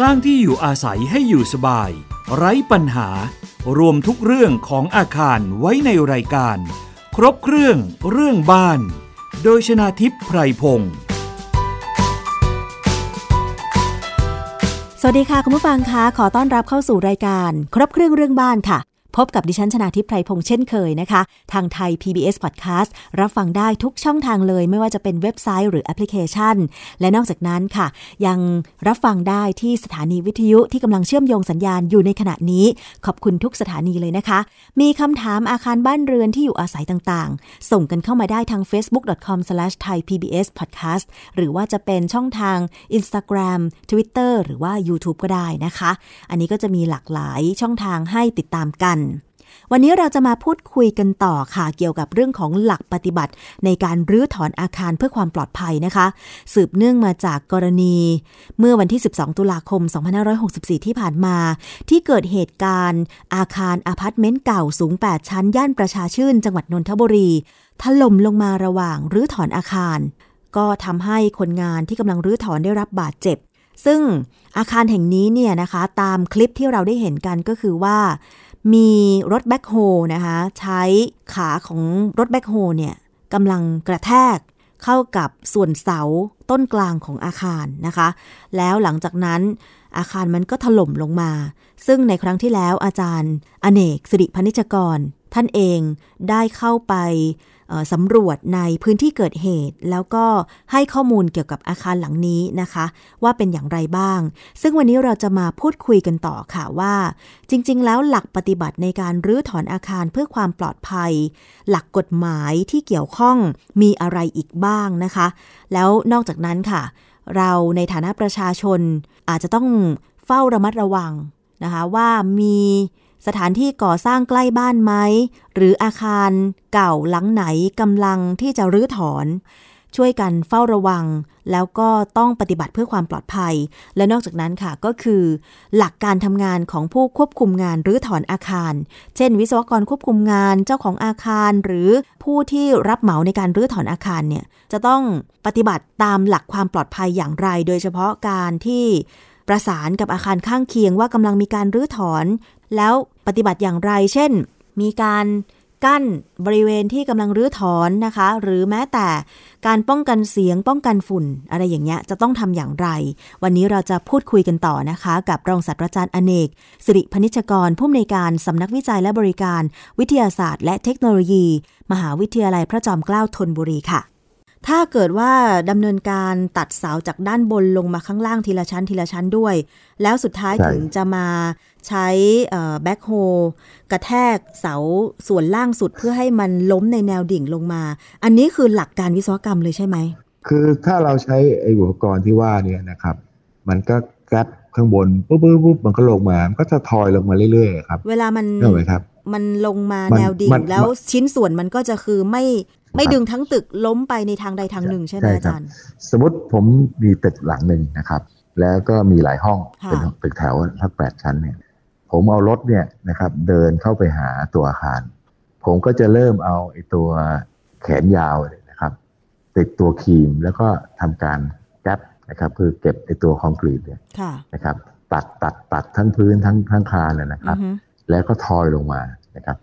สร้างที่อยู่อาศัยให้อยู่สบาย ไร้ปัญหา รวมทุกเรื่องของอาคารไว้ในรายการ ครบเครื่องเรื่องบ้าน โดยชนาทิพย์ไพรพงศ์สวัสดีค่ะ คุณผู้ฟังคะขอต้อนรับเข้าสู่รายการ ครบเครื่องเรื่องบ้านค่ะ พบกับดิฉันชนาทิพไพรพงษ์เช่นเคยนะคะ ทางไทย PBS Podcast รับฟังได้ทุกช่องทางเลยไม่ว่าจะเป็นเว็บไซต์หรือแอปพลิเคชัน และนอกจากนั้นค่ะ ยังรับฟังได้ที่สถานีวิทยุที่กำลังเชื่อมโยงสัญญาณอยู่ในขณะนี้ ขอบคุณทุกสถานีเลยนะคะ มีคำถามอาคารบ้านเรือนที่อยู่อาศัยต่างๆ ส่งกันเข้ามาได้ทาง facebook.com/thaipbspodcast หรือว่าจะเป็นช่องทาง Instagram Twitter หรือว่า YouTube ก็ได้นะคะ อันนี้ก็จะมีหลากหลายช่องทางให้ติดตามกัน วันนี้เราจะมาพูดคุยกันต่อค่ะ เกี่ยวกับเรื่องของหลักปฏิบัติ ในการรื้อถอนอาคารเพื่อความปลอดภัยนะคะ สืบเนื่องมาจากกรณี เมื่อวันที่ 12 ตุลาคม 2564 ที่ผ่านมา ที่เกิดเหตุการณ์ อาคารอพาร์ตเมนต์เก่าสูง 8 ชั้น ย่านประชาชื่น จังหวัดนนทบุรี ถล่มลงมาระหว่างรื้อถอนอาคาร ก็ทำให้คนงานที่กำลังรื้อถอนได้รับบาดเจ็บซึ่งอาคารแห่งนี้เนี่ยนะคะ ตามคลิปที่เราได้เห็นกันก็คือว่า มีรถแบ็คโฮนะคะใช้ขาของรถแบ็คโฮเนี่ยกำลังกระแทกเข้ากับส่วนเสาต้นกลางของอาคารนะคะ แล้วหลังจากนั้นอาคารมันก็ถล่มลงมา ซึ่งในครั้งที่แล้วอาจารย์ อเนกสิริพนิชกร ท่านเองได้เข้าไป สำรวจในพื้นที่เกิดเหตุ แล้วก็ให้ข้อมูลเกี่ยวกับอาคารหลังนี้นะคะ ว่าเป็นอย่างไรบ้าง ซึ่งวันนี้เราจะมาพูดคุยกันต่อค่ะว่า จริง ๆ แล้วหลักปฏิบัติในการรื้อถอนอาคารเพื่อความปลอดภัย หลักกฎหมายที่เกี่ยวข้องมีอะไรอีกบ้างนะคะ แล้วนอกจากนั้นค่ะ เราในฐานะประชาชนอาจจะต้องเฝ้าระมัดระวังนะคะว่ามี สถานที่ก่อสร้างใกล้บ้านไหม หรืออาคารเก่าหลังไหนกำลังที่จะรื้อถอน ช่วยกันเฝ้าระวัง แล้วก็ต้องปฏิบัติเพื่อความปลอดภัย และนอกจากนั้นค่ะก็คือ หลักการทำงานของผู้ควบคุมงานรื้อถอนอาคาร เช่น วิศวกรควบคุมงานเจ้าของอาคาร หรือผู้ที่รับเหมาในการรื้อถอนอาคารเนี่ยจะต้องปฏิบัติตามหลักความปลอดภัยอย่างไร โดยเฉพาะการที่ประสานกับอาคารข้างเคียงว่ากำลังมีการรื้อถอน แล้วปฏิบัติอย่างไรเช่น มีการกั้นบริเวณที่กำลังรื้อถอนนะคะ หรือแม้แต่การป้องกันเสียงป้องกันฝุ่น อะไรอย่างเงี้ยจะต้องทำอย่างไร วันนี้เราจะพูดคุยกันต่อนะคะ กับรองศาสตราจารย์อเนก สิริพนิชกร ผู้อำนวยการสำนักวิจัยและบริการ วิทยาศาสตร์ และเทคโนโลยี มหาวิทยาลัยพระจอมเกล้าธนบุรีค่ะ ถ้าเกิดว่าดำเนินการตัดเสาจากด้านบนลงมาข้างล่างทีละชั้นทีละชั้นด้วย แล้วสุดท้ายถึงจะมาใช้แบ็คโฮกระแทกเสาส่วนล่างสุดเพื่อให้มันล้มในแนวดิ่งลงมา อันนี้คือหลักการวิศวกรรมเลยใช่ไหม คือถ้าเราใช้ไอ้อุปกรณ์ที่ว่านี่นะครับ มันก็แกลบข้างบนปุ๊บปุ๊บปุ๊บมันก็ลงมา มันก็จะทอยลงมาเรื่อยๆครับ เวลามันเห็นไหมครับมันลงมาแนวดิ่งแล้วชิ้นส่วนมันก็จะคือไม่ ไม่ดึงทั้งตึกล้มไปในทางใดทางหนึ่งใช่ไหมอาจารย์ สมมติผมมีตึกหลังหนึ่งนะครับ แล้วก็มีหลายห้องเป็นตึกแถวทั้งแปดชั้นเนี่ย ผมเอารถเนี่ยนะครับเดินเข้าไปหาตัวอาคาร ผมก็จะเริ่มเอาไอ้ตัวแขนยาวนะครับ ติดตัวครีมแล้วก็ทำการแก๊ปนะครับคือเก็บไอ้ตัวคอนกรีตเนี่ยนะครับ ตัดตัดตัดทั้งพื้นทั้งทั้งคานเลยนะครับ แล้วก็ทอยลงมานะครับ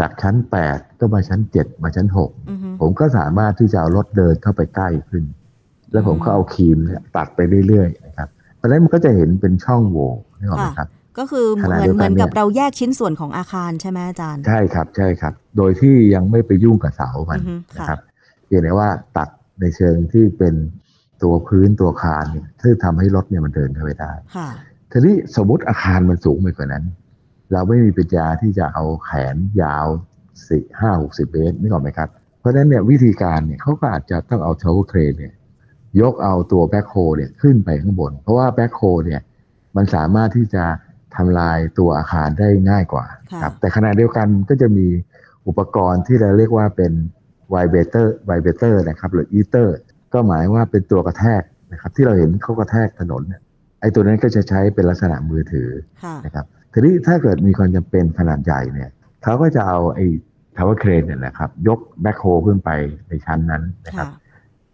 จากชั้นแปดก็มาชั้นเจ็ดมาชั้นหกผมก็สามารถที่จะเอารถเดินเข้าไปใกล้ขึ้น แล้วผมก็เอาครีมเนี่ยตัดไปเรื่อยๆนะครับเพราะนั้นมันก็จะเห็นเป็นช่องโหว่นี่หรอไหมครับ ก็คือเหมือนเหมือนกับเราแยกชิ้นส่วนของอาคารใช่ไหมอาจารย์ ใช่ครับใช่ครับ โดยที่ยังไม่ไปยุ่งกับเสามันนะครับเพียงแต่ว่าตัดในเชิงที่เป็นตัวพื้นตัวคานเนี่ยที่ทำให้รถเนี่ยมันเดินเข้าไปได้ทีนี้สมมติอาคารมันสูงไปกว่านั้น เราไม่มีปัญญาที่จะเอาแขนยาวสี่ห้าหกสิบเมตรไม่ถึงหรอกไหมครับ เพราะฉะนั้นเนี่ยวิธีการเนี่ยเขาก็อาจจะต้องเอา tower crane เนี่ยยกเอาตัว backhoe เนี่ยขึ้นไปข้างบน เพราะว่า backhoe เนี่ยมันสามารถที่จะทำลายตัวอาคารได้ง่ายกว่าครับแต่ขณะเดียวกันก็จะมีอุปกรณ์ที่เราเรียกว่าเป็น vibrator vibrator นะครับหรืออีเตอร์ก็หมายว่าเป็นตัวกระแทกนะครับที่เราเห็นเขากระแทกถนนเนี่ยไอ้ตัวนั้นก็จะใช้เป็นลักษณะมือถือนะครับ ทีนี้ถ้าเกิดมีความจำเป็นขนาดใหญ่เนี่ยเขาก็จะเอาไอ้ tower crane เนี่ยนะครับ ยก backhoe ขึ้นไปในชั้นนั้นนะครับ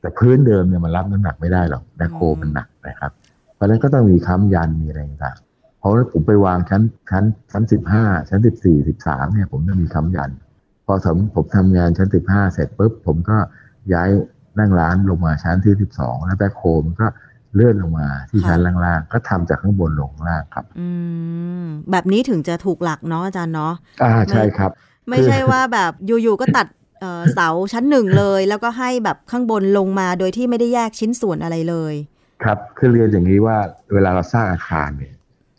แต่พื้นเดิมเนี่ยมันรับน้ำหนักไม่ได้หรอก backhoe มันหนักนะครับเพราะนั้นก็ต้องมีค้ำยันมีอะไรต่างเพราะผมไปวางชั้นชั้นชั้นสิบห้าชั้นสิบสี่สิบสามเนี่ย ผมจะมีค้ำยัน พอผมผมทำงานชั้นสิบห้าเสร็จปุ๊บผมก็ย้ายนั่งร้านลงมาชั้นที่สิบสองแล้ว backhoe มันก็ เลื่อนลงมาที่ชั้นล่างๆ ก็ทำจากข้างบนลงล่างครับ อืมแบบนี้ถึงจะถูกหลักเนาะอาจารย์เนาะอ่าใช่ครับ ไม่ใช่ว่าแบบอยู่ๆก็ตัดเสาชั้นหนึ่งเลย แล้วก็ให้แบบข้างบนลงมาโดยที่ไม่ได้แยกชิ้นส่วนอะไรเลย ครับคือเรียนอย่างนี้ว่าเวลาเราสร้างอาคารเนี่ย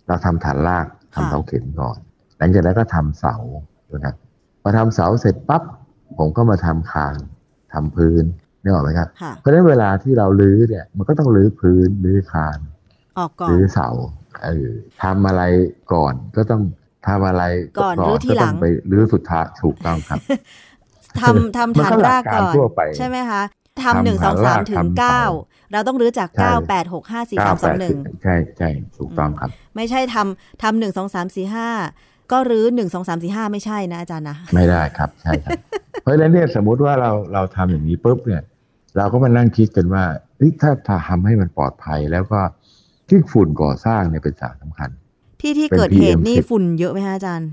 เราทำฐานรากทำเสาเข็มก่อน หลังจากนั้นก็ทำเสานะครับพอทำเสาเสร็จปั๊บผมก็มาทำคานทำพื้น นี่ออกไหมครับ เพราะฉะนั้นเวลาที่เราลื้อเนี่ย มันก็ต้องลื้อพื้นลื้อคานออกก่อนลื้อเสาเออทำอะไรก่อนก็ต้องทำอะไรก่อนรื้อทีหลังไปลื้อสุดท้ายถูกต้องครับทำทำฐานรากก่อนใช่ไหมคะทำหนึ่งสองสามถึงเก้าเราต้องรื้อจากเก้าแปดหกห้าสี่สามสองหนึ่งใช่ใช่ถูกต้องครับ ไม่ใช่ทำทำหนึ่งสองสามสี่ห้าก็รื้อหนึ่งสองสามสี่ห้าไม่ใช่นะอาจารย์นะ ไม่ได้ครับใช่ครับ เพราะฉะนั้นเนี่ยสมมุติว่าเราเราทำอย่างนี้ปุ๊บเนี่ย เราก็มานั่งคิดกันว่าถ้าถ้าทำให้มันปลอดภัยแล้วก็ที่ฝุ่นก่อสร้างเนี่ยเป็นสารสาคัญ ที่ที่เกิดเหตุนี่ฝุ่นเยอะไหมคะอาจารย์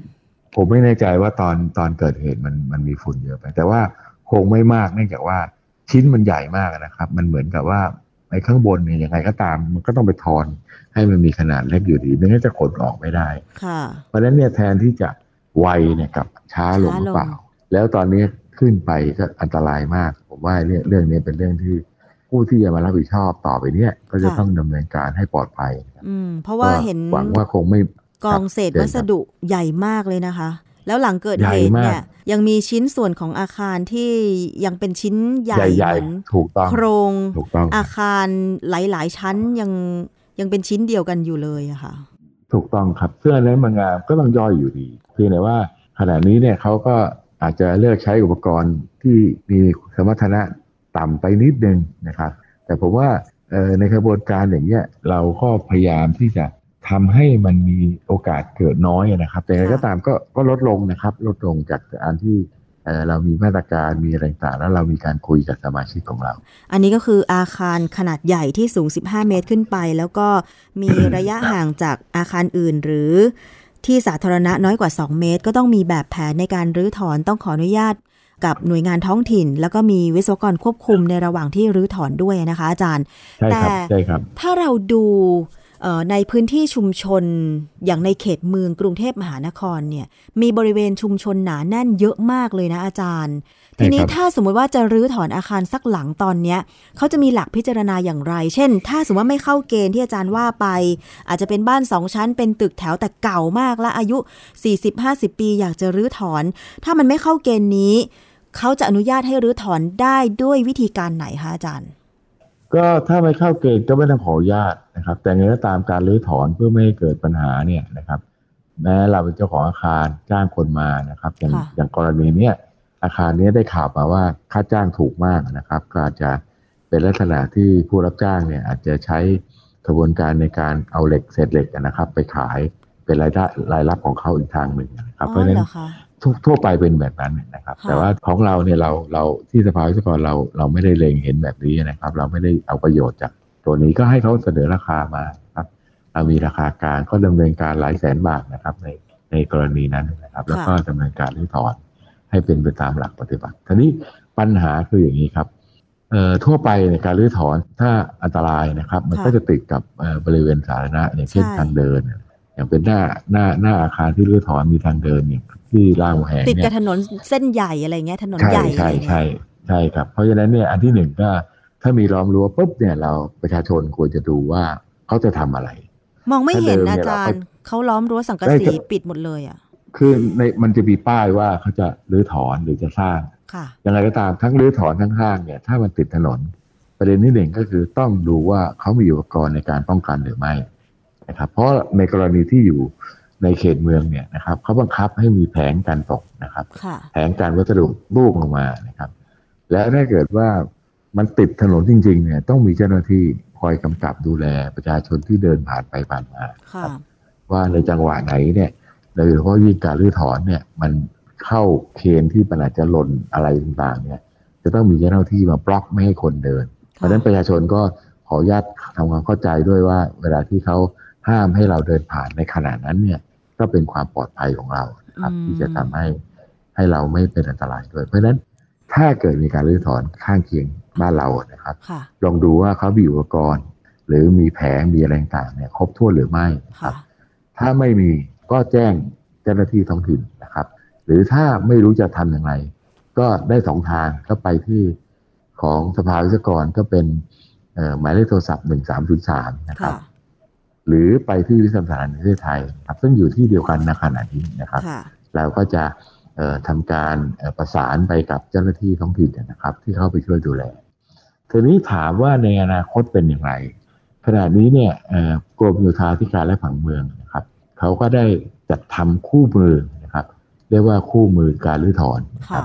ผมไม่แน่ใจว่าตอนตอนเกิดเหตุมันมันมีฝุ่นเยอะไป แต่ว่าคงไม่มากเนื่องจากว่าชิ้นมันใหญ่มากนะครับ มันเหมือนกับว่าไอ้ข้างบนเนี่ยยังไงก็ตาม มันก็ต้องไปทอนให้มันมีขนาดเล็กอยู่ดี ไม่งั้นจะขนออกไม่ได้เพราะฉะนั้นเนี่ยแทนที่จะไวเนี่ยกับช้าลงหรือเปล่า แล้วตอนนี้ ขึ้นไปก็อันตรายมาก ผมว่าเรื่องเรื่องนี้เป็นเรื่องที่ผู้ที่จะมารับผิดชอบต่อไปเนี่ยก็จะต้องดำเนินการให้ปลอดภัยอืมเพราะว่าเห็นหวังว่าคงไม่กองเศษวัสดุใหญ่มากเลยนะคะ แล้วหลังเกิดเหตุเนี่ยยังมีชิ้นส่วนของอาคารที่ยังเป็นชิ้นใหญ่เหมือนโครงอาคารหลาย ๆ ชั้นยังยังเป็นชิ้นเดียวกันอยู่เลยอะค่ะ ถูกต้องครับเสื้อเนื้อมังงามก็ต้องย่อยอยู่ดีเพียงแต่ว่าขณะนี้เนี่ยเขาก็ อาจจะเลือกใช้อุปกรณ์ที่มีสมรรถนะต่ำไปนิดนึงนะครับ แต่ผมว่าในกระบวนการอย่างเนี้ยเราก็พยายามที่จะทำให้มันมีโอกาสเกิดน้อยนะครับ แต่ก็ตามก็ก็ลดลงนะครับ ลดลงจากอันที่เรามีมาตรการมีอะไรต่างแล้วเรามีการคุยกับสมาชิกของเรา อันนี้ก็คืออาคารขนาดใหญ่ที่สูง 15 เมตรขึ้นไป แล้วก็มีระยะห่างจากอาคารอื่นหรือ ที่สาธารณะน้อยกว่า 2 เมตร ก็ต้องมีแบบแผนในการรื้อถอนต้องขออนุญาต กับหน่วยงานท้องถิ่น แล้วก็มีวิศวกรควบคุมในระหว่างที่รื้อถอนด้วยนะคะ อาจารย์ แต่ถ้าเราดูในพื้นที่ชุมชนอย่างในเขตเมืองกรุงเทพมหานครเนี่ยมีบริเวณชุมชนหนาแน่นเยอะมากเลยนะอาจารย์ ทีนี้ถ้าสมมติว่าจะรื้อถอนอาคารสักหลังตอนเนี้ยเขาจะมีหลักพิจารณาอย่างไร เช่น ถ้าสมมติว่าไม่เข้าเกณฑ์ที่อาจารย์ว่าไป อาจจะเป็นบ้านสองชั้น เป็นตึกแถวแต่เก่ามากและอายุ 40-50 ปีอยากจะรื้อถอน ถ้ามันไม่เข้าเกณฑ์นี้ เขาจะอนุญาตให้รื้อถอนได้ด้วยวิธีการไหนคะอาจารย์ ก็ถ้าไม่เข้าเกณฑ์ก็ไม่ต้องขออนุญาตนะครับ แต่เงินตามการรื้อถอนเพื่อไม่ให้เกิดปัญหาเนี่ยนะครับแม้เราเป็นเจ้าของอาคารจ้างคนมานะครับ อย่างอย่างกรณีเนี้ย อาคารนี้ได้ข่าวมาว่าค่าจ้างถูกมากนะครับ ก็อาจจะเป็นลักษณะที่ผู้รับจ้างเนี่ยอาจจะใช้กระบวนการในการเอาเหล็กเศษเหล็กนะครับ ไปขายเป็นรายได้รายรับของเขาอีกทางหนึ่งนะครับเพราะฉะนั้นทั่วไปเป็นแบบนั้นนะครับ แต่ว่าของเราเนี่ยเราเราที่สภาวิศวกรเราเราไม่ได้เล็งเห็นแบบนี้นะครับ เราไม่ได้เอาประโยชน์จากตัวนี้ก็ให้เขาเสนอราคามาครับเรามีราคากลางก็ดำเนินการหลายแสนบาทนะครับ ในในกรณีนั้นนะครับ แล้วก็ดำเนินการรื้อถอน ให้เป็นไปตามหลักปฏิบัติทีนี้ปัญหาคืออย่างนี้ครับเอ่อทั่วไปในการรื้อถอนถ้าอันตรายนะครับ มันก็จะติดกับบริเวณสาธารณะอย่างเช่นทางเดิน อย่างเป็นหน้าหน้าหน้าอาคารที่รื้อถอนมีทางเดินอย่างที่ล่างแหงติดกับถนนเส้นใหญ่อะไรเงี้ยถนนใหญ่ใช่ใช่ใช่ครับ เพราะฉะนั้นเนี่ยอันที่หนึ่งก็ถ้ามีล้อมรั้วปุ๊บเนี่ยเราประชาชนควรจะดูว่าเขาจะทำอะไร มองไม่เห็นอาจารย์เขาล้อมรั้วสังกะสีปิดหมดเลยอะ คือในมันจะมีป้ายว่าเขาจะรื้อถอนหรือจะสร้างยังไงก็ตามทั้งรื้อถอนทั้งห้างเนี่ย ถ้ามันติดถนน ประเด็นที่หนึ่งก็คือต้องดูว่าเขามีอุปกรณ์ในการป้องกันหรือไม่นะครับ เพราะในกรณีที่อยู่ในเขตเมืองเนี่ยนะครับเขาบังคับให้มีแผงการตกนะครับ แผงการวัสดุลูกลงมานะครับ และถ้าเกิดว่ามันติดถนนจริง ๆ เนี่ย ต้องมีเจ้าหน้าที่คอยกำกับดูแลประชาชนที่เดินผ่านไปผ่านมาว่าในจังหวะไหนเนี่ย โดยเฉพาะยิ่งการรื้อถอนเนี่ย มันเข้าเคนที่ปัญหาจะหล่นอะไรต่างๆ เนี่ย จะต้องมีเจ้าหน้าที่มาบล็อกไม่ให้คนเดิน เพราะฉะนั้นประชาชนก็ขออนุญาตทำความเข้าใจด้วยว่า เวลาที่เขาห้ามให้เราเดินผ่านในขณะนั้นเนี่ย ก็เป็นความปลอดภัยของเราครับ ที่จะทำให้ให้เราไม่เป็นอันตรายด้วย เพราะฉะนั้นถ้าเกิดมีการรื้อถอนข้างเคียงบ้านเรานะครับ ลองดูว่าเขามีอุปกรณ์ หรือมีแผงมีอะไรต่างเนี่ย ครบถ้วนหรือไม่ครับ ถ้าไม่มี ก็แจ้งเจ้าหน้าที่ท้องถิ่นนะครับ หรือถ้าไม่รู้จะทำอย่างไร ก็ได้สองทางก็ไปที่ของสภาวิศวกรก็เป็นหมายเลขโทรศัพท์หนึ่งสามศูนย์สามนะครับ หรือไปที่วิสาสารในประเทศไทยครับซึ่งอยู่ที่เดียวกันในขณะนี้นะครับ เราก็จะทำการประสานไปกับเจ้าหน้าที่ท้องถิ่นนะครับ ที่เข้าไปช่วยดูแลทีนี้ถามว่าในอนาคตเป็นอย่างไรขณะนี้เนี่ยกรมโยธาธิการและผังเมืองนะครับ เขาก็ได้จัดทำคู่มือนะครับ เรียกว่าคู่มือการรื้อถอนครับ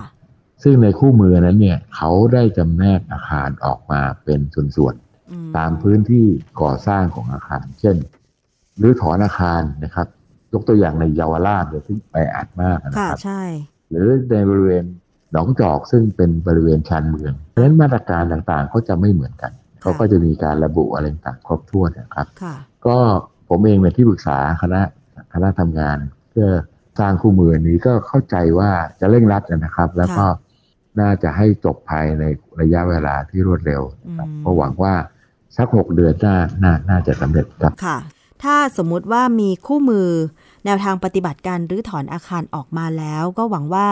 ซึ่งในคู่มือนั้นเนี่ยเขาได้จำแนกอาคารออกมาเป็นส่วนๆตามพื้นที่ก่อสร้างของอาคาร เช่นรื้อถอนอาคารนะครับ ยกตัวอย่างในเยาวราชเนี่ยซึ่งไปอัดมากนะครับใช่ หรือในบริเวณหนองจอกซึ่งเป็นบริเวณชานเมืองเพราะฉะนั้นมาตรการต่างๆเขาจะไม่เหมือนกันเขาก็จะมีการระบุอะไรต่างครบถ้วนนะครับ ก็ผมเองเป็นที่ปรึกษาคณะ คณะทำงาน เพื่อสร้างคู่มือนี้ก็เข้าใจว่าจะเร่งรัดนะครับ แล้วก็น่าจะให้จบภายในระยะเวลาที่รวดเร็วเพราะหวังว่าสักหกเดือนน่าน่าน่าจะสำเร็จครับค่ะ ถ้าสมมุติว่ามีคู่มือ แนวทางปฏิบัติการรื้อถอนอาคารออกมาแล้ว ก็หวังว่า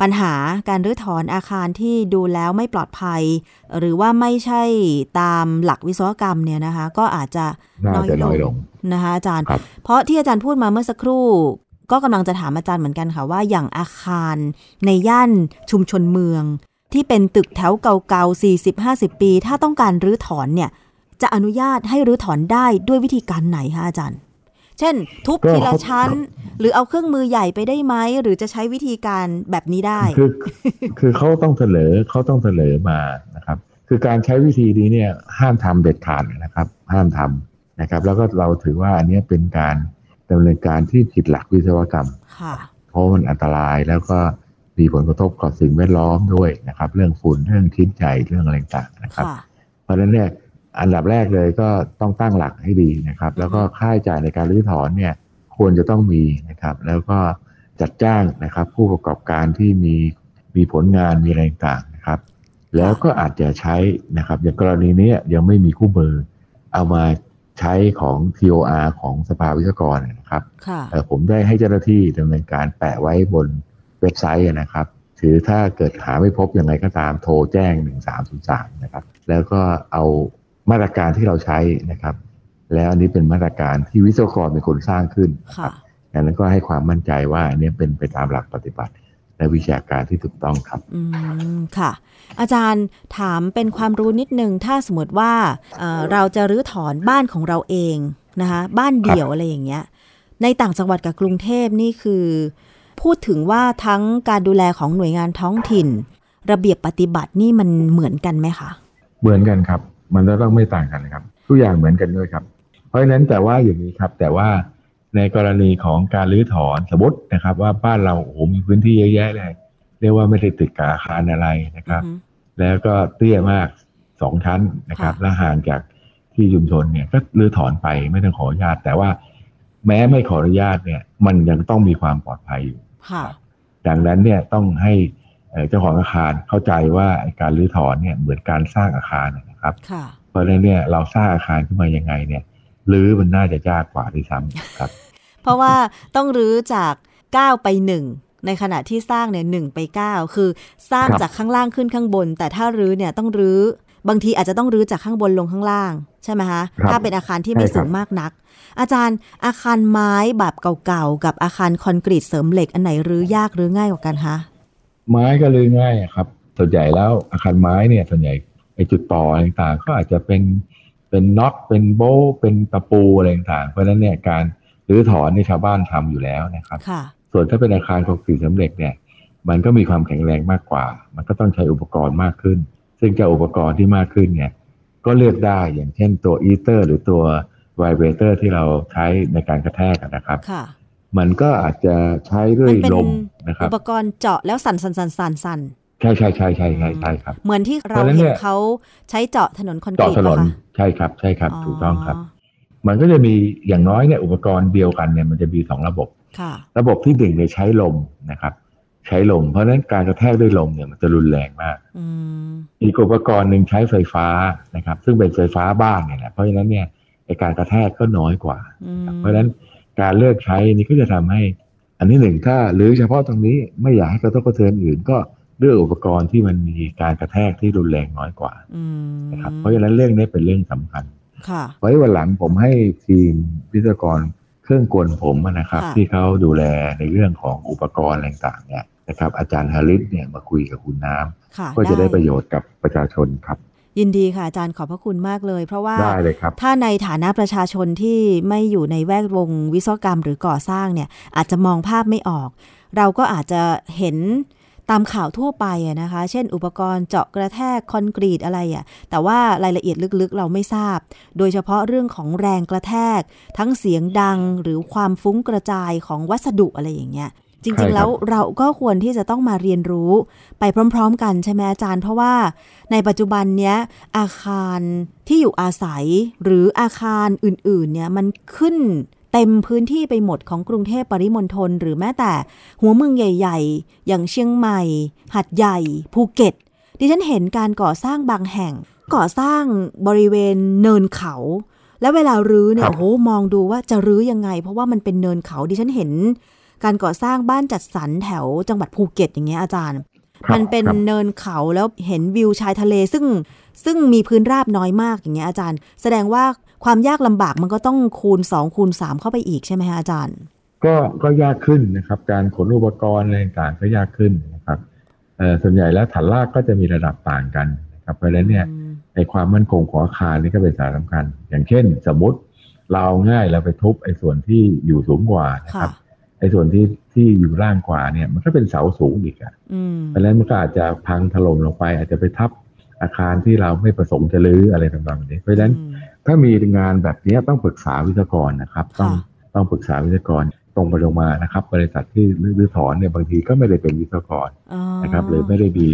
ปัญหาการรื้อถอนอาคารที่ดูแล้วไม่ปลอดภัย หรือว่าไม่ใช่ตามหลักวิศวกรรมเนี่ยนะคะ ก็อาจจะน้อยลงนะคะอาจารย์ เพราะที่อาจารย์พูดมาเมื่อสักครู่ ก็กำลังจะถามอาจารย์เหมือนกันค่ะว่าอย่างอาคารในย่านชุมชนเมือง ที่เป็นตึกแถวเก่าๆ 40-50 ปี ถ้าต้องการรื้อถอนเนี่ย จะอนุญาตให้รื้อถอนได้ด้วยวิธีการไหนคะอาจารย์ เช่น ทุบทีละชั้น หรือเอาเครื่องมือใหญ่ไปได้ไหม หรือจะใช้วิธีการแบบนี้ได้ คือคือเขาต้องเสนอเขาต้องเสนอมานะครับ คือการใช้วิธีนี้เนี่ยห้ามทำเด็ดขาดนะครับ ห้ามทำนะครับ แล้วก็เราถือว่าอันนี้เป็นการดำเนินการที่ผิดหลักวิศวกรรมเพราะมันอันตรายแล้วก็มีผลกระทบกับสิ่งแวดล้อมด้วยนะครับ เรื่องฝุ่นเรื่องชิ้นใจเรื่องอะไรต่างๆนะครับ เพราะฉะนั้นเนี่ย อันดับแรกเลยก็ต้องตั้งหลักให้ดีนะครับ แล้วก็ค่าใช้จ่ายในการรื้อถอนเนี่ยควรจะต้องมีนะครับ แล้วก็จัดจ้างนะครับ ผู้ประกอบการที่มีมีผลงานมีอะไรต่างนะครับ แล้วก็อาจจะใช้นะครับ อย่างกรณีนี้ยังไม่มีคู่มือ เอามาใช้ของ TOR ของสภาวิศวกรนะครับผมได้ให้เจ้าหน้าที่ดำเนินการแปะไว้บนเว็บไซต์นะครับถือถ้าเกิดหาไม่พบยังไงก็ตามโทรแจ้ง 1303 นะครับ แล้วก็เอา มาตรการที่เราใช้นะครับ แล้วอันนี้เป็นมาตรการที่วิศวกรเป็นคนสร้างขึ้นครับดังนั้นก็ให้ความมั่นใจว่าอันนี้เป็นไปตามหลักปฏิบัติและวิชาการที่ถูกต้องครับ อืม ค่ะ อาจารย์ถามเป็นความรู้นิดนึง ถ้าสมมติว่าเเราจะรื้อถอนบ้านของเราเองนะคะ บ้านเดี่ยวอะไรอย่างเงี้ย ในต่างจังหวัดกับกรุงเทพนี่คือ พูดถึงว่าทั้งการดูแลของหน่วยงานท้องถิ่น ระเบียบปฏิบัตินี่มันเหมือนกันไหมคะ เหมือนกันครับ มันจะต้องไม่ต่างกันครับ ทุกอย่างเหมือนกันด้วยครับ เพราะฉะนั้นแต่ว่าอย่างนี้ครับ แต่ว่าในกรณีของการรื้อถอนสมมตินะครับ ว่าบ้านเราโอ้โหมีพื้นที่เยอะแยะเลย เรียกว่าไม่ได้ติดกับอาคารอะไรนะครับ แล้วก็เตี้ยมากสองชั้นนะครับ และห่างจากที่ชุมชนเนี่ยก็รื้อถอนไปไม่ต้องขออนุญาต แต่ว่าแม้ไม่ขออนุญาตเนี่ย มันยังต้องมีความปลอดภัยอยู่ดังนั้นเนี่ยต้องให้เจ้าของอาคารเข้าใจว่าการรื้อถอนเนี่ยเหมือนการสร้างอาคารนะ ครับเพราะฉะนั้นเนี่ยเราสร้างอาคารขึ้นมายังไงเนี่ยรื้อมันน่าจะยากกว่าที่ซ้ำครับ เพราะว่าต้องรื้อจาก 9 ไป 1 ในขณะที่สร้างเนี่ยหไป 9 คือสร้างจากข้างล่างขึ้นข้างบน แต่ถ้ารื้อเนี่ยต้องรื้อบางทีอาจจะต้องรื้อจากข้างบนลงข้างล่างใช่ไหมคะถ้าเป็นอาคารที่ไม่สูงมากนัก อาจารย์อาคารไม้แบบเก่าๆกับอาคารคอนกรีตเสริมเหล็กอันไหนรื้อยากหรือง่ายกว่ากันคะไม้ก็รื้อง่ายครับส่วนใหญ่แล้วอาคารไม้เนี่ยส่วนใหญ่ไอ จุดต่อต่างๆก็อาจจะเป็นเป็นน็อตเป็นโบเป็นตะปูอะไรต่างๆเพราะฉะนั้นเนี่ยการรื้อถอนในชาวบ้านทำอยู่แล้วนะครับ ส่วนถ้าเป็นอาคารคอนกรีตสำเร็จเนี่ย มันก็มีความแข็งแรงมากกว่า มันก็ต้องใช้อุปกรณ์มากขึ้น ซึ่งจะอุปกรณ์ที่มากขึ้นเนี่ยก็เลือกได้อย่างเช่นตัวอีเตอร์ หรือตัวไวเบรเตอร์ที่เราใช้ในการกระแทกนะครับมันก็อาจจะใช้ด้วยลมนะครับอุปกรณ์เจาะแล้วสั่นสั่นสั่นสั่นสั่น ใช่ใช่ใช่ใช่ใช่ใช่ครับ เหมือนที่เราเห็นเขาใช้เจาะถนนคอนกรีตเจาะถนนใช่ครับ ใช่ครับ ถูกต้องครับ มันก็จะมีอย่างน้อยเนี่ยอุปกรณ์เดียวกันเนี่ยมันจะมีสองระบบระบบที่หนึ่งเนี่ยใช้ลมนะครับ ใช้ลม เพราะฉะนั้นการกระแทกด้วยลมเนี่ยมันจะรุนแรงมากอีกอุปกรณ์หนึ่งใช้ไฟฟ้านะครับ ซึ่งเป็นไฟฟ้าบ้านเนี่ยแหละเพราะฉะนั้นเนี่ยการกระแทกก็น้อยกว่า เพราะฉะนั้นการเลือกใช้นี้ก็จะทำให้ อันที่หนึ่งถ้าหรือเฉพาะตรงนี้ไม่อยากให้กระทบกระเทือนอื่นก็ เลือกอุปกรณ์ที่มันมีการกระแทกที่รุนแรงน้อยกว่านะครับเพราะฉะนั้นเรื่องนี้เป็นเรื่องสำคัญไว้วันหลังผมให้ทีมวิศวกรเครื่องกลผมนะครับ ที่เขาดูแลในเรื่องของอุปกรณ์ต่างๆเนี่ยนะครับอาจารย์ฮาริสเนี่ยมาคุยกับคุณน้ำก็จะได้ประโยชน์กับประชาชนครับ ยินดีค่ะอาจารย์ขอบพระคุณมากเลย เพราะว่าได้เลยครับถ้าในฐานะประชาชนที่ไม่อยู่ในแวดวงวิศวกรรมหรือก่อสร้างเนี่ยอาจจะมองภาพไม่ออก เราก็อาจจะเห็น ตามข่าวทั่วไปนะคะ เช่น อุปกรณ์เจาะกระแทกคอนกรีตอะไรอะ แต่ว่ารายละเอียดลึกๆ เราไม่ทราบ โดยเฉพาะเรื่องของแรงกระแทก ทั้งเสียงดังหรือความฟุ้งกระจายของวัสดุอะไรอย่างเงี้ย จริง ๆ แล้วเราก็ควรที่จะต้องมาเรียนรู้ไปพร้อม ๆ กันใช่ไหมอาจารย์ เพราะว่าในปัจจุบันเนี้ยอาคารที่อยู่อาศัยหรืออาคารอื่นๆ เนี่ยมันขึ้น เต็มพื้นที่ไปหมดของกรุงเทพปริมณฑลหรือแม้แต่ หัวเมืองใหญ่ ๆ อย่างเชียงใหม่ หัดใหญ่ ภูเก็ต ดิฉันเห็นการก่อสร้างบางแห่ง ก่อสร้างบริเวณเนินเขา แล้วเวลารื้อเนี่ยโอ้โหมองดูว่าจะรื้อยังไง เพราะว่ามันเป็นเนินเขาดิฉันเห็น การก่อสร้างบ้านจัดสรรแถวจังหวัดภูเก็ตอย่างเงี้ยอาจารย์ มันเป็นเนินเขาแล้วเห็นวิวชายทะเลซึ่งซึ่งมีพื้นราบน้อยมากอย่างเงี้ยอาจารย์ แสดงว่า ความยากลำบากมันก็ต้องคูณ 2 คูณ 3 เข้าไปอีกใช่ไหมฮะอาจารย์ ก็ก็ยากขึ้นนะครับ การขนอุปกรณ์อะไรต่างก็ยากขึ้นนะครับเอ่อส่วนใหญ่แล้วฐานรากก็จะมีระดับต่างกันนะครับเพราะฉะนั้นเนี่ยในความมั่นคงของอาคารนี่ก็เป็นสาระสำคัญ อย่างเช่น สมมติเราง่ายเราไปทุบไอ้ส่วนที่อยู่สูงกว่านะครับไอ้ส่วนที่ที่อยู่ล่างกว่าเนี่ย มันก็เป็นเสาสูงอีกอะเพราะฉะนั้นมันก็อาจจะพังถล่มลงไป อาจจะไปทับอาคารที่เราไม่ประสงค์จะรื้ออะไรต่างๆนี้ เพราะฉะนั้น ถ้ามีงานแบบนี้ต้องปรึกษาวิศวกรนะครับ ต้องต้องปรึกษาวิศวกรตรงไปลงมานะครับ บริษัทที่รื้อถอนเนี่ยบางทีก็ไม่ได้เป็นวิศวกรนะครับหรือไม่ได้มี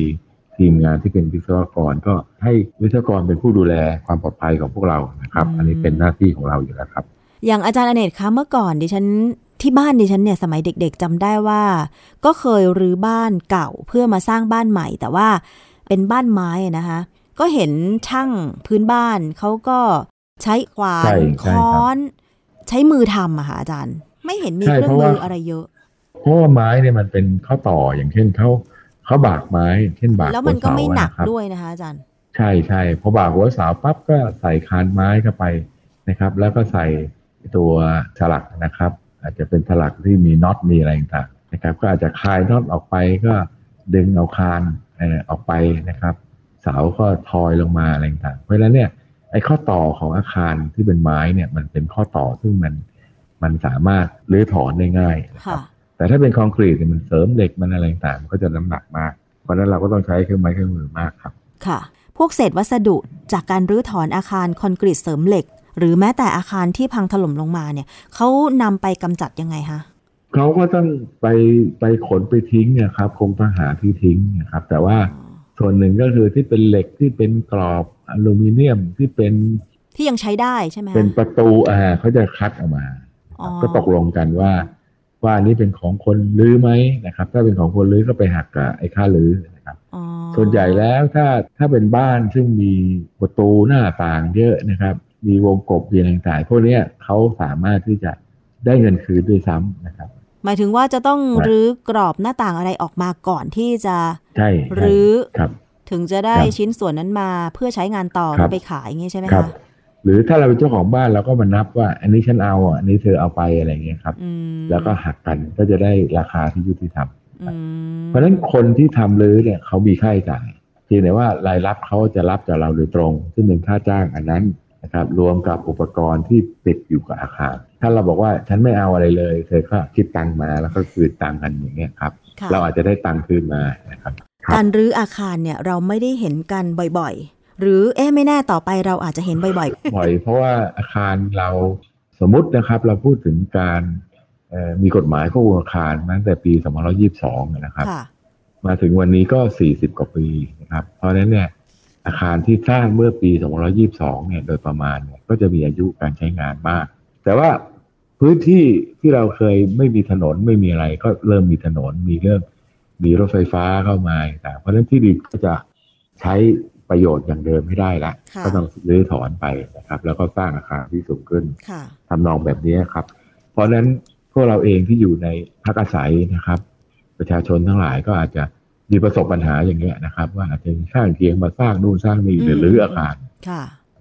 ทีมงานที่เป็นวิศวกรก็ให้วิศวกรเป็นผู้ดูแลความปลอดภัยของพวกเรานะครับ อันนี้เป็นหน้าที่ของเราอยู่แล้วครับ อย่างอาจารย์อเนกคะเมื่อก่อนดิฉันที่บ้านดิฉันเนี่ยสมัยเด็กๆจำได้ว่า ก็เคยรื้อบ้านเก่าเพื่อมาสร้างบ้านใหม่ แต่ว่าเป็นบ้านไม้นะคะ ก็เห็นช่างพื้นบ้านเขาก็ ใช้ขวานค้อน ใช้มือทำอะค่ะอาจารย์ ไม่เห็นมีเครื่องมืออะไรเยอะ เพราะว่าไม้เนี่ยมันเป็นข้อต่ออย่างเช่นเขาเขาบากไม้เช่นบากแล้วมันก็ไม่หนักด้วยนะคะอาจารย์ ใช่ใช่พอบากหัวเสาปั๊บก็ใส่คานไม้เข้าไปนะครับ แล้วก็ใส่ตัวฉลักนะครับ อาจจะเป็นฉลักที่มีน็อตมีอะไรต่างนะครับ ก็อาจจะคลายน็อตออกไปก็ดึงเอาคานออกไปนะครับ เสาก็ทอยลงมาอะไรต่างเพราะฉะนั้นเนี่ย ไอ้ข้อต่อของอาคารที่เป็นไม้เนี่ยมันเป็นข้อต่อซึ่งมันมันสามารถรื้อถอนได้ง่ายนะครับแต่ถ้าเป็นคอนกรีตเนี่ยมันเสริมเหล็กมันอะไรต่างมันก็จะน้ำหนักมาก เพราะฉะนั้นเราก็ต้องใช้เครื่องไม้เครื่องมือมากครับ ค่ะ พวกเศษวัสดุจากการรื้อถอนอาคารคอนกรีตเสริมเหล็ก หรือแม้แต่อาคารที่พังถล่มลงมาเนี่ยเขานำไปกำจัดยังไงคะเขาก็ต้องไปไปขนไปทิ้งเนี่ยครับคงต้องหาที่ทิ้งนะครับ แต่ว่าส่วนหนึ่งก็คือที่เป็นเหล็กที่เป็นกรอบ อลูมิเนียมที่เป็นที่ยังใช้ได้ใช่ไหมเป็นประตูอ่าเขาจะคัดออกมา ก็ตกลงกันว่า ว่านี้เป็นของคนลื้อไหมนะครับ ถ้าเป็นของคนลื้อก็ไปหักกับไอ้ค่าลื้อนะครับส่วนใหญ่แล้วถ้าถ้าเป็นบ้านซึ่งมีประตูหน้าต่างเยอะนะครับ มีวงกบมีอะไรต่างๆพวกนี้เขาสามารถที่จะได้เงินคืนด้วยซ้ำนะครับ หมายถึงว่าจะต้องรื้อกรอบหน้าต่างอะไรออกมาก่อนที่จะใช่รื้อครับ ถึงจะได้ชิ้นส่วนนั้นมาเพื่อใช้งานต่อไปขายอย่างนี้ใช่ไหมคะหรือถ้าเราเป็นเจ้าของบ้านเราก็มานับว่า อันนี้ฉันเอาอันนี้เธอเอาไปอะไรเงี้ยครับ แล้วก็หักกันก็จะได้ราคาที่ยุติธรรมเพราะฉะนั้นคนที่ทำรื้อเนี่ยเขามีค่าใช้จ่ายเพียงแต่ว่ารายรับเขาจะรับจากเราโดยตรง ซึ่งเป็นค่าจ้างอันนั้นนะครับ รวมกับอุปกรณ์ที่ติดอยู่กับอาคาร ถ้าเราบอกว่าฉันไม่เอาอะไรเลย เธอก็คิดตังมาแล้วก็คืนตังกันอย่างเงี้ยครับ เราอาจจะได้ตังคืนมานะครับ การรื้ออาคารเนี่ยเราไม่ได้เห็นกันบ่อยๆ หรือเอ๊ะไม่แน่ต่อไปเราอาจจะเห็นบ่อยๆบ่อย เพราะว่าอาคารเราสมมตินะครับเราพูดถึงการมีกฎหมายข้ออาคารตั้งแต่ปี 2522 นะครับ มาถึงวันนี้ก็สี่สิบกว่าปีนะครับ เพราะฉะนั้นเนี่ยอาคารที่สร้างเมื่อปี 2522 เนี่ย โดยประมาณเนี่ยก็จะมีอายุการใช้งานมาก แต่ว่าพื้นที่ที่เราเคยไม่มีถนนไม่มีอะไรก็เริ่มมีถนนมีเริ่ม มีรถไฟฟ้าเข้ามาต่างเพราะฉะนั้นที่ดินก็จะใช้ประโยชน์อย่างเดิมไม่ได้ละก็ต้องรื้อถอนไปนะครับ แล้วก็สร้างอาคารที่สูงขึ้นทำนองแบบนี้ครับ เพราะฉะนั้นพวกเราเองที่อยู่ในพักอาศัยนะครับ ประชาชนทั้งหลายก็อาจจะมีประสบปัญหาอย่างเงี้ยนะครับ ว่าอาจจะสร้างเพียงมาสร้างนู่นสร้างนี่หรือรื้ออาคาร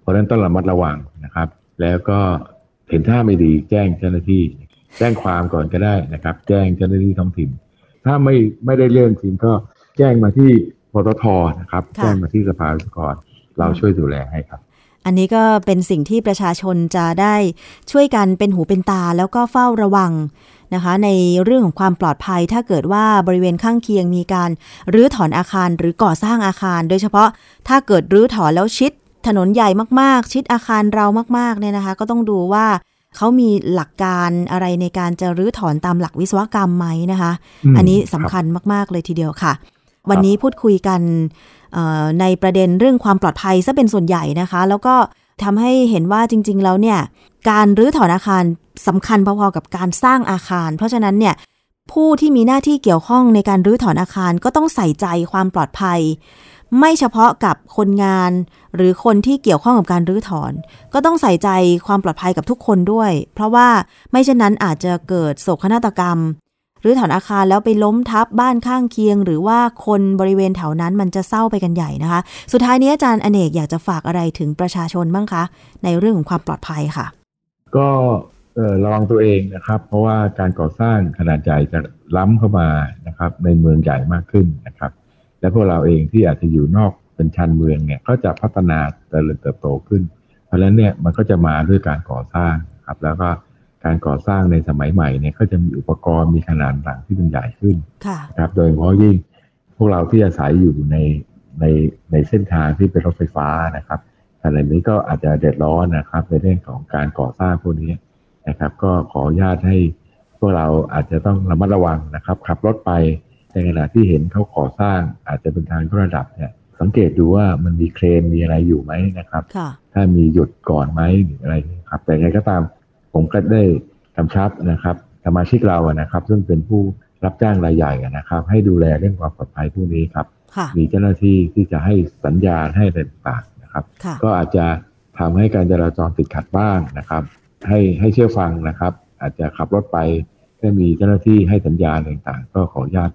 เพราะฉะนั้นต้องระมัดระวังนะครับ แล้วก็เห็นท่าไม่ดีแจ้งเจ้าหน้าที่ แจ้งความก่อนก็ได้นะครับ แจ้งเจ้าหน้าที่ท้องถิ่น ถ้าไม่ไม่ได้เรื่องจริงก็แจ้งมาที่ปตทนะครับ แจ้งมาที่สภาวิศวกรเราช่วยดูแลให้ครับ อันนี้ก็เป็นสิ่งที่ประชาชนจะได้ช่วยกันเป็นหูเป็นตาแล้วก็เฝ้าระวังนะคะ ในเรื่องของความปลอดภัย ถ้าเกิดว่าบริเวณข้างเคียงมีการรื้อถอนอาคารหรือก่อสร้างอาคาร โดยเฉพาะถ้าเกิดรื้อถอนแล้วชิดถนนใหญ่มากๆ ชิดอาคารเรามากๆเนี่ยนะคะ ก็ต้องดูว่า เขามีหลักการอะไรในการจะรื้อถอนตามหลักวิศวกรรมไหมนะคะ อันนี้สำคัญมาก ๆ เลยทีเดียวค่ะ วันนี้พูดคุยกันในประเด็นเรื่องความปลอดภัยซะเป็นส่วนใหญ่นะคะ แล้วก็ทำให้เห็นว่าจริง ๆ แล้วเนี่ย การรื้อถอนอาคารสำคัญพอๆกับการสร้างอาคาร เพราะฉะนั้นเนี่ยผู้ที่มีหน้าที่เกี่ยวข้องในการรื้อถอนอาคารก็ต้องใส่ใจความปลอดภัย ไม่เฉพาะกับคนงาน หรือคนที่เกี่ยวข้องกับการรื้อถอน ก็ต้องใส่ใจความปลอดภัยกับทุกคนด้วย เพราะว่าไม่เช่นนั้นอาจจะเกิดโศกนาฏกรรม หรือถอนอาคารแล้วไปล้มทับบ้านข้างเคียง หรือว่าคนบริเวณแถวนั้นมันจะเศร้าไปกันใหญ่นะคะ สุดท้ายนี้อาจารย์อเนกอยากจะฝากอะไรถึงประชาชนบ้างคะ ในเรื่องของความปลอดภัยค่ะ ก็ระวังตัวเองนะครับ เพราะว่าการก่อสร้างขนาดใหญ่จะล้ำเข้ามานะครับ ในเมืองใหญ่มากขึ้นนะครับ และพวกเราเองที่อาจจะอยู่นอกเป็นชันเมืองเนี่ยก็จะพัฒนาเติบเติบโตขึ้น เพราะฉะนั้นเนี่ยมันก็จะมาด้วยการก่อสร้างครับแล้วก็การก่อสร้างในสมัยใหม่เนี่ยก็จะมีอุปกรณ์มีขนาดต่างที่มันใหญ่ขึ้นครับโดยเฉพาะยิ่งพวกเราที่อาศัยอยู่ในในในเส้นทางที่เป็นรถไฟฟ้านะครับขณะนี้ก็อาจจะเดือดร้อนนะครับ ในเรื่องของการก่อสร้างพวกนี้นะครับ ก็ขออนุญาตให้พวกเราอาจจะต้องระมัดระวังนะครับ ขับรถไป ในขณะที่เห็นเขาก่อสร้างอาจจะเป็นทางระดับเนี่ยสังเกตดูว่ามันมีเครนมีอะไรอยู่ไหมนะครับ ถ้ามีหยุดก่อนไหมหรืออะไรครับ แต่ไงก็ตามผมก็ได้กำชับนะครับสมาชิกเราอะนะครับ ซึ่งเป็นผู้รับจ้างรายใหญ่นะครับ ให้ดูแลเรื่องความปลอดภัยพวกนี้ครับ มีเจ้าหน้าที่ที่จะให้สัญญาณให้อะไรต่างๆนะครับ ก็อาจจะทำให้การจราจรติดขัดบ้างนะครับ ให้ให้เชื่อฟังนะครับ อาจจะขับรถไปถ้ามีเจ้าหน้าที่ให้สัญญาณต่างๆ ก็ขออนุญาต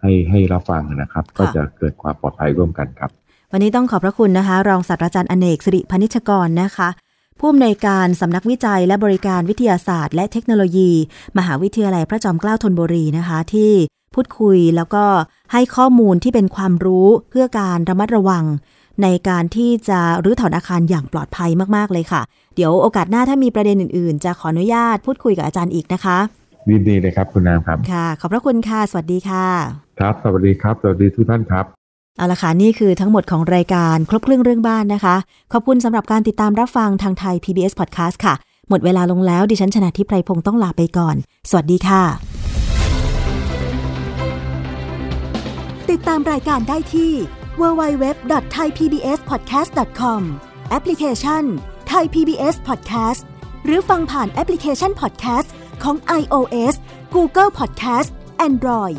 ให้ให้รับฟังนะครับ ก็จะเกิดความปลอดภัยร่วมกันครับ วันนี้ต้องขอบพระคุณนะคะ รองศาสตราจารย์อเนกสิริพนิชกรนะคะผู้อำนวยการสำนักวิจัยและบริการวิทยาศาสตร์ และเทคโนโลยี มหาวิทยาลัยพระจอมเกล้าธนบุรีนะคะ ที่พูดคุยแล้วก็ให้ข้อมูลที่เป็นความรู้เพื่อการระมัดระวัง ในการที่จะรื้อถอนอาคารอย่างปลอดภัยมาก ๆ เลยค่ะ เดี๋ยวโอกาสหน้าถ้ามีประเด็นอื่น ๆ จะขออนุญาตพูดคุยกับอาจารย์อีกนะคะยินดีเลยครับคุณนามครับ ค่ะ ขอบพระคุณค่ะ สวัสดีค่ะ ครับ สวัสดีครับ สวัสดีทุกท่านครับ เอาละค่ะ นี่คือทั้งหมดของรายการครบเครื่องเรื่องบ้านนะคะ ขอบคุณสำหรับการติดตามรับฟังทางไทย PBS Podcast ค่ะ หมดเวลาลงแล้วดิฉันชนะทิพไพรพงศ์ต้องลาไปก่อน สวัสดีค่ะ ติดตามรายการได้ที่ www.thaipbspodcast.com แอปพลิเคชัน Thai PBS Podcast หรือฟังผ่านแอปพลิเคชัน Podcast ของ iOS Google Podcast Android